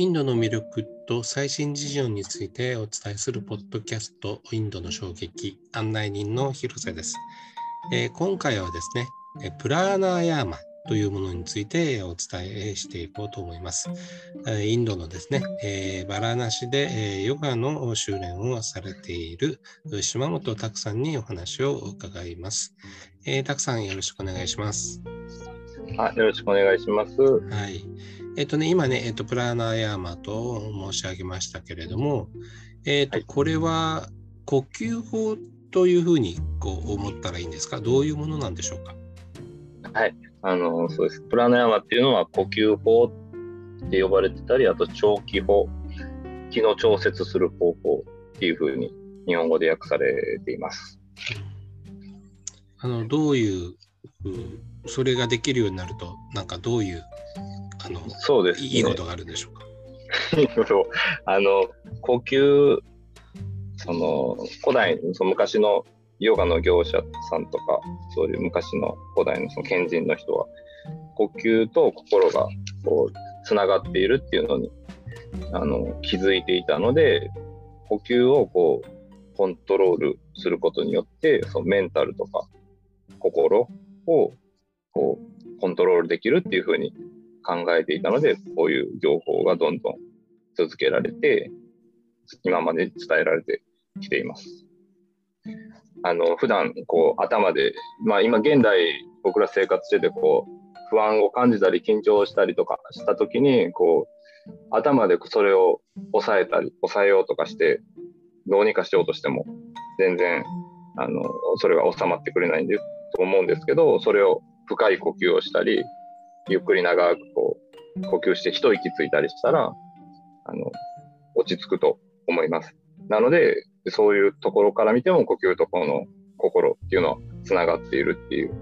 インドの魅力と最新事情についてお伝えするポッドキャストインドの衝撃案内人の広瀬です、えー、今回はですねプラーナーヤーマというものについてお伝えしていこうと思います。インドのですね、えー、バラナシでヨガの修練をされている島本拓さんにお話を伺います。えー、拓さんよろしくお願いします。はい、よろしくお願いします。はい。えっ、とね、今ね、えっ、と、プラーナーヤーマと申し上げましたけれども、えっ、と、はい、これは呼吸法というふうにこう思ったらいいんですか？どういうものなんでしょうか？はい、あの、そうです。プラーナーヤーマっていうのは呼吸法って呼ばれてたり、あと長期法、気の調節する方法っていうふうに日本語で訳されています。あのどういうそれができるようになると、なんかどういう、あの、そうです、ね、いいことがあるんでしょうか？いいことあの、呼吸、その、古代、その昔のヨガの業者さんとか、そういう昔の古代のその賢人の人は、呼吸と心がこうつながっているっていうのにあの気づいていたので、呼吸をこうコントロールすることによって、そのメンタルとか心をこうコントロールできるっていうふうに考えていたので、こういう情報がどんどん続けられて、今まで伝えられてきています。あの普段こう頭で、まあ、今現代僕ら生活しててこう不安を感じたり緊張したりとかした時にこう頭でそれを抑えたり抑えようとかしてどうにかしようとしても全然あのそれが収まってくれないんでと思うんですけどそれを深い呼吸をしたり、ゆっくり長くこう呼吸して一息ついたりしたら、あの、落ち着くと思います。なので、そういうところから見ても呼吸とこの心っていうのはつながっているっていう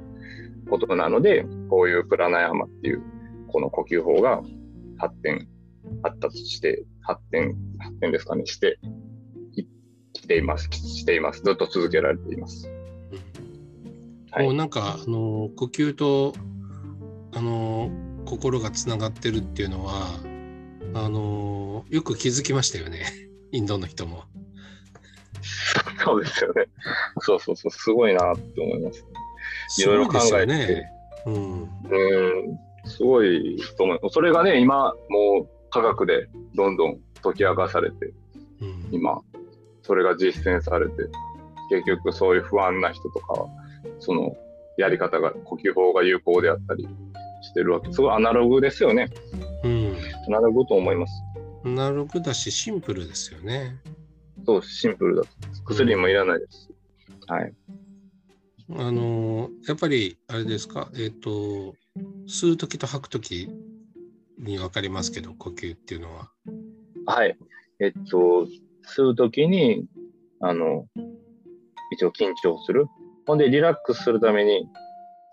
ことなので、こういうプラナヤマっていうこの呼吸法が発展、発達して、発展、発展ですかね、して、きています、しています。ずっと続けられています。はい、もうなんかあの呼吸とあの心がつながってるっていうのはあのよく気づきましたよね インドの人も。そうですよね。そうそうそうすごいなって思います。いろいろ考えて。ね、うん、うんすごいと思います。それがね今もう科学でどんどん解き明かされて、うん、今それが実践されて結局そういう不安な人とかはそのやり方が呼吸法が有効であったりしてるわけすごいアナログですよね。うん、アナログと思います。アナログだしシンプルですよね。そうシンプルだ薬もいらないです。うん、はい。あのやっぱりあれですか？えっ、ー、と吸う時と吐く時に分かりますけど呼吸っていうのは。はい。えっと吸う時にあの一応緊張するほんで、リラックスするために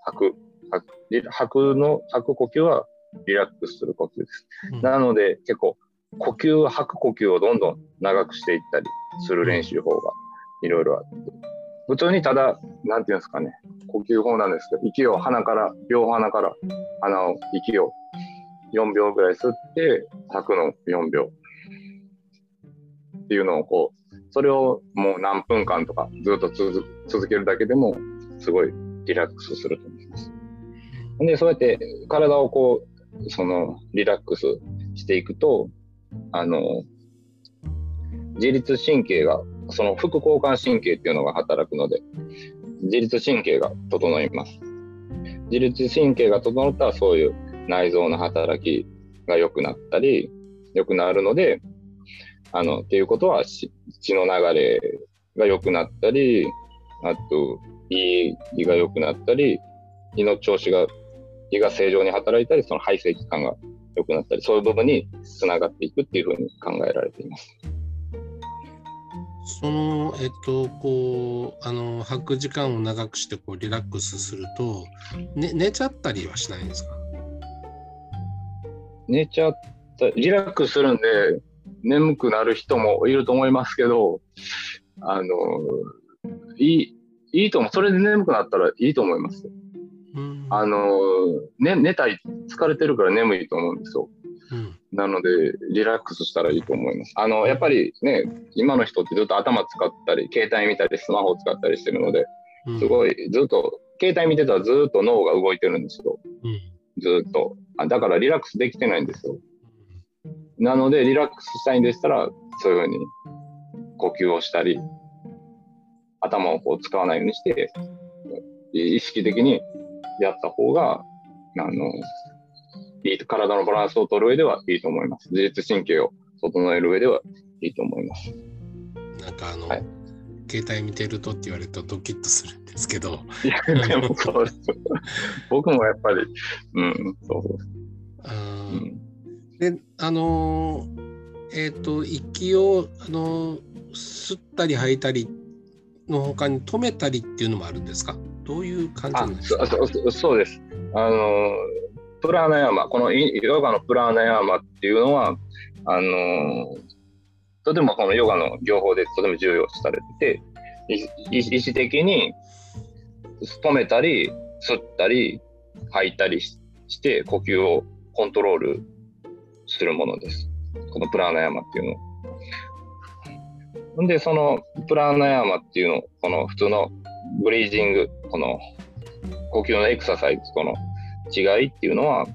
吐く。吐く吐くの、吐く呼吸はリラックスする呼吸です。うん、なので、結構、呼吸、吐く呼吸をどんどん長くしていったりする練習法がいろいろあって。普通にただ、なんていうんですかね、呼吸法なんですけど、息を鼻から、両鼻から鼻を、息を4秒ぐらい吸って、吐くの4秒。っていうのをこう、それをもう何分間とかずっと続けるだけでもすごいリラックスすると。で、そうやって体をこう、そのリラックスしていくと、あの、自律神経が、その副交感神経っていうのが働くので、自律神経が整います。自律神経が整ったらそういう内臓の働きが良くなったり、良くなるので、あの、っていうことは血の流れが良くなったり、あと、胃が良くなったり、胃の調子が、胃が正常に働いたり、その排泄期間が良くなったり、そういう部分につながっていくっていうふうに考えられています。その、えっと、こう、あの、吐く時間を長くして、こう、リラックスすると、ね、寝ちゃったりはしないんですか？寝ちゃった、リラックスするんで、眠くなる人もいると思いますけど、あの、いい、いいと思う。それで眠くなったらいいと思います。あの、ね、寝たい、疲れてるから眠いと思うんですよ。うんなので、リラックスしたらいいと思います。あの、やっぱりね、今の人ってずっと頭使ったり、携帯見たり、スマホ使ったりしてるので、うんすごい、ずっと、携帯見てたらずっと脳が動いてるんですよ。うんずっと。あだからリラックスできてないんですよ。なので、リラックスしたいんでしたら、そういうふうに呼吸をしたり、頭をこう使わないようにして、意識的にやった方が、あの、いい体のバランスを取る上ではいいと思います。自律神経を整える上ではいいと思います。なんかあの、はい携帯見てるとって言われるとドキッとするんですけど、いや、でもそうです。僕もやっぱり、うん、そうそう。あーうんであのーえっ、と息をあのー吸ったり吐いたりのほかに止めたりっていうのもあるんですか？どういう感じなんですか？そそうそうです。あの、プラーナヤマ、このヨガのプラーナヤマっていうのは、あの、とてもこのヨガの業法でとても重要視されてて、意思的に止めたり、吸ったり、吐いたりしして、呼吸をコントロールするものです。このプラーナヤマっていうの。んで、そのプラーナヤマっていうの、この普通のブリージング、この呼吸のエクササイズとの違いっていうのは、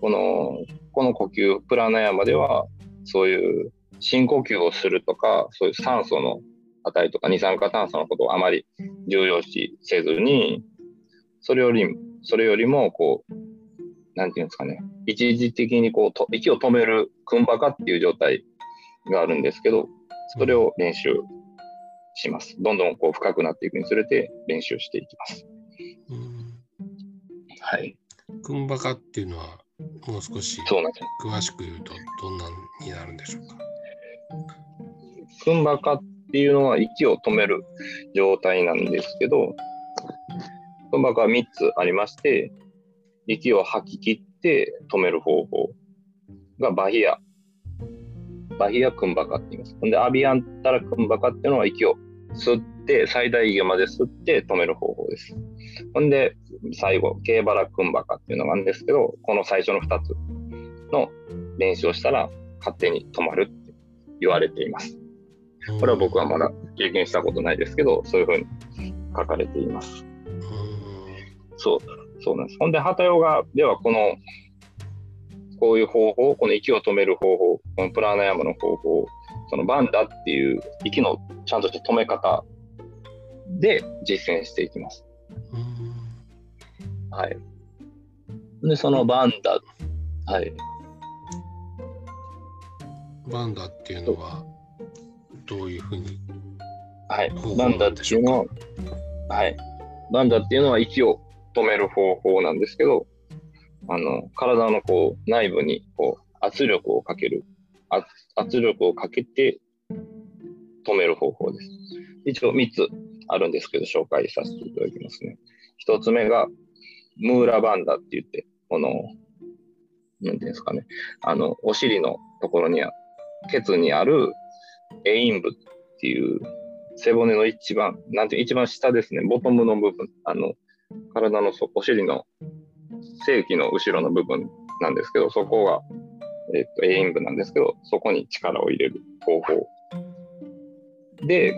この、この呼吸、プラナヤマでは、そういう深呼吸をするとか、そういう酸素の値とか二酸化炭素のことをあまり重要視せずに、それより、それよりも、こう、なんていうんですかね、一時的にこうと、息を止めるクンバカっていう状態があるんですけど、それを練習します。どんどんこう深くなっていくにつれて練習していきます。うんはい。クンバカっていうのはもう少し。詳しく言うとどんなになるんでしょうか？クンバカっていうのは息を止める状態なんですけど、クンバカは3つありまして、息を吐き切って止める方法がバヒア。バヒアクンバカって言います。ほんで、アビアンタラクンバカっていうのは息を吸って、最大限まで吸って止める方法です。ほんで、最後、ケーバラクンバカっていうのがあるんですけど、この最初の2つの練習をしたら勝手に止まるって言われています。これは僕はまだ経験したことないですけど、そういうふうに書かれています。うんそう、そうなんです。ほんで、ハタヨガではこの、こういう方法、この息を止める方法、このプラーナヤマの方法、そのバンダっていう息のちゃんとした止め方で実践していきます。うんはい。で、そのバンダ、はい。バンダっていうのはどういうふうにはい。バンダっていうのは、はい。バンダっていうのは息を止める方法なんですけど、あの、体のこう内部にこう圧力をかける、圧力をかけて止める方法です。一応3つあるんですけど、紹介させていただきますね。1つ目が、ムーラバンダって言って、この、なんていうんですかね、あの、お尻のところには、ケツにあるエイン部っていう背骨の一番、なんていう一番下ですね、ボトムの部分、あの、体のそお尻の正規の後ろの部分なんですけど、そこが、えっと、エイン部なんですけど、そこに力を入れる方法。で、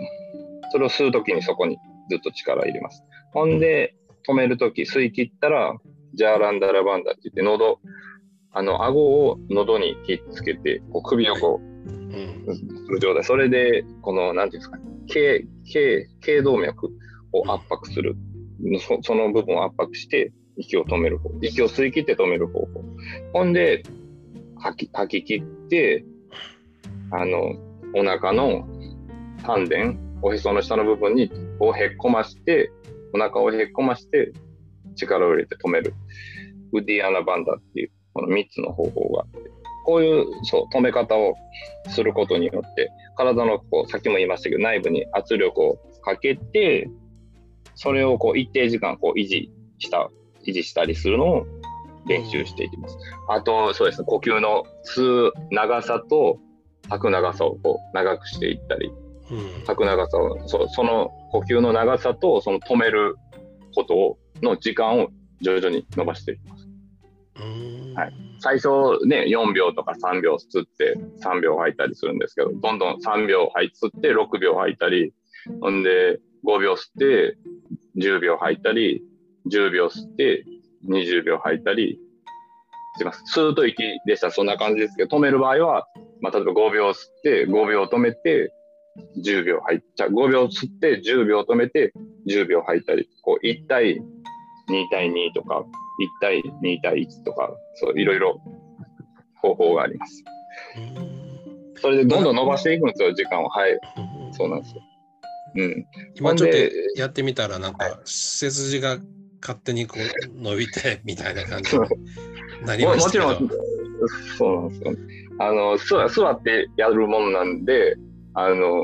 それを吸うときにそこにずっと力を入れます。ほんで、止めるとき、吸い切ったら、ジャーランダラバンダって言って、喉、あの、顎を喉にひっつけて、こう首をこう、うんする状態。それで、この、なんていうんですかね、頸、頸、頸動脈を圧迫する。そその部分を圧迫して、息を止める方。息を吸い切って止める方法。ほんで、吐き、吐き切って、あの、お腹の丹田、おへその下の部分に、をへっこまして、お腹をへっこまして、力を入れて止める。ウディアナバンダっていう、この3つの方法があって、こういう、そう、止め方をすることによって、体のこう、さっきも言いましたけど、内部に圧力をかけて、それをこう一定時間こう維持した、維持したりするのを練習していきます。あと、そうですね、呼吸の吸う長さと吐く長さをこう長くしていったり、うん吐く長さを、そその呼吸の長さとその止めることをの時間を徐々に伸ばしていきます。うんはい最初ね、4秒とか3秒吸って3秒吐いたりするんですけど、どんどん3秒吐い吸って6秒吐いたり、ほんで5秒吸って10秒吐いたり、10秒吸って20秒吐いたりします。吸うと息でしたらそんな感じですけど、止める場合は、まあ、例えば5秒吸って5秒止めて10秒吐いちゃ5秒吸って10秒止めて10秒吐いたり、こう1対2対2とか、1対2対1とか、そういろいろ方法があります。それでどんどん伸ばしていくんですよ、時間を。はい、そうなんですよ。うん。今ちょっとやってみたらなんか背筋が勝手にこう伸びてみたいな感じになりもましたけどもちろん、そうなんですよ。あの座座ってやるものなんで、あの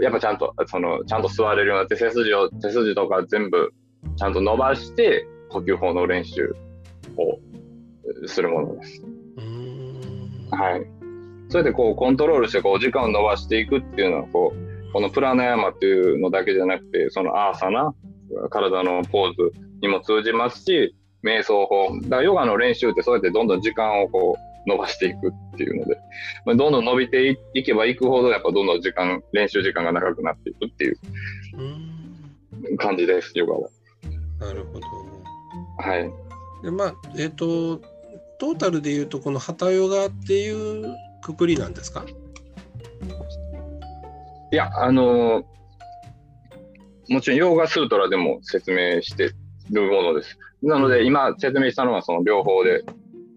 やっぱちゃんとそのちゃんと座れるようになって背筋を背筋とか全部ちゃんと伸ばして呼吸法の練習をするものです。はい。それでこうコントロールしてこう時間を伸ばしていくっていうのはこうこのプラナヤマっていうのだけじゃなくてそのアーサナ体のポーズにも通じますし瞑想法だからヨガの練習ってそうやってどんどん時間をこう伸ばしていくっていうので、まあ、どんどん伸びていいけばいくほどやっぱどんどん時間練習時間が長くなっていくっていう感じですヨガは。なるほど。はい。でまあえっ、とトータルで言うとこのハタヨガっていうくくりなんですか？いや、あのーもちろんヨーガスートラでも説明してるものです。なので、今説明したのはその両方で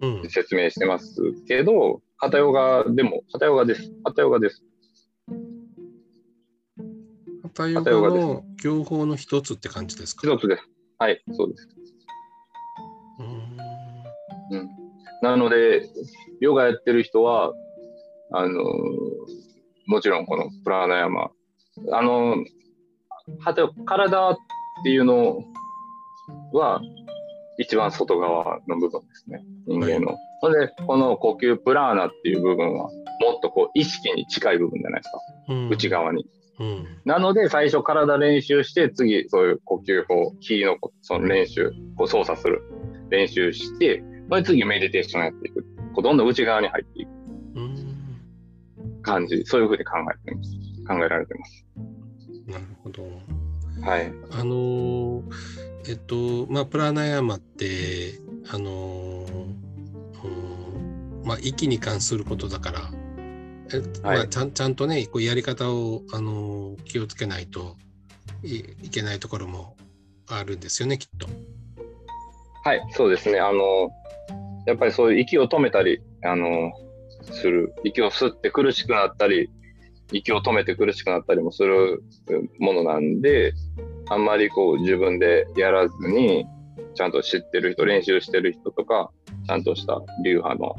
うん。説明してますけど、ハタヨガでも、ハタヨガです。ハタヨガです。ハタヨガの業法の一つって感じですか？一つです。はい、そうです。うーんうん。なので、ヨガやってる人は、あのーもちろんこのプラーナヤマ、あのーはた体っていうのは、一番外側の部分ですね、人間の。ほんで、この呼吸プラーナっていう部分は、もっとこう意識に近い部分じゃないですか、うん内側に。うんなので、最初体練習して、次、そういう呼吸法、気のその練習、こう操作する練習して、それで次メディテーションやっていく。こうどんどん内側に入っていくうん感じ、そういうふうに考えてます。考えられてます。なるほど。はい。あのーえっとまあプラナヤマってあのまあ息に関することだから、えまあ、はいちゃんちゃんとねこうやり方を、あのー気をつけないといいけないところもあるんですよねきっと。はい、そうですね。あの、やっぱりそういう息を止めたり、あの、する。息を吸って苦しくなったり、息を止めて苦しくなったりもするものなんで、あんまりこう自分でやらずに、ちゃんと知ってる人、練習してる人とか、ちゃんとした流派の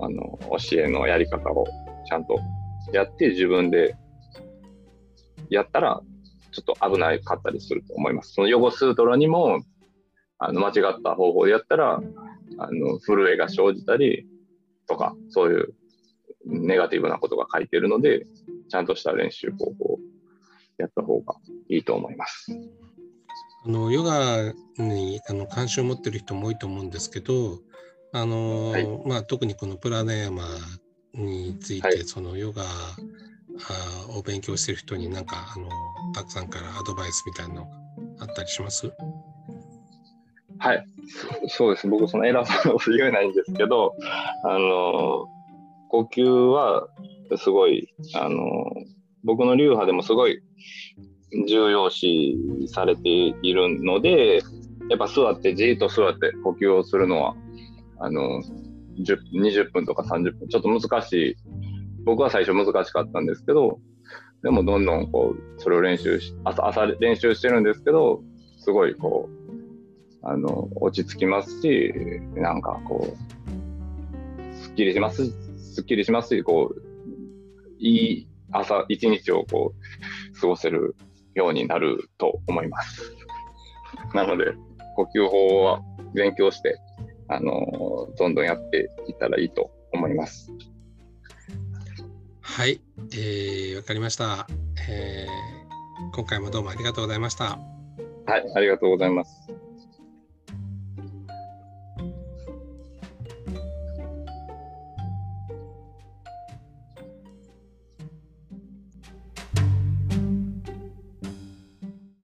あの教えのやり方をちゃんとやって自分でやったら、ちょっと危ないかったりすると思います。そのヨゴスートラにも、あの間違った方法でやったら、あの震えが生じたりとか、そういうネガティブなことが書いてるので、ちゃんとした練習方法やった方がいいと思います。あのヨガにあの関心を持ってる人も多いと思うんですけど、あのはいまあ、特にこのプラナヤマについて、はいそのヨガあを勉強してる人になんかあのたくさんからアドバイスみたいなのがあったりします？はい、そそうです。僕、その偉そうなこと言えないんですけど、あの、呼吸はすごい、あの、僕の流派でもすごい重要視されているので、やっぱ座って、じーっと座って呼吸をするのは、あの、20分とか30分、ちょっと難しい。僕は最初難しかったんですけど、でもどんどんこう、それを練習し、朝、朝練習してるんですけど、すごいこう、あの、落ち着きますし、なんかこう、すっきりします、すっきりしますし、こう、いい朝、一日をこう、過ごせるようになると思います。なので、呼吸法は勉強して、あの、どんどんやっていったらいいと思います。はい、えー、わかりました、えー今回もどうもありがとうございました。はい、ありがとうございます。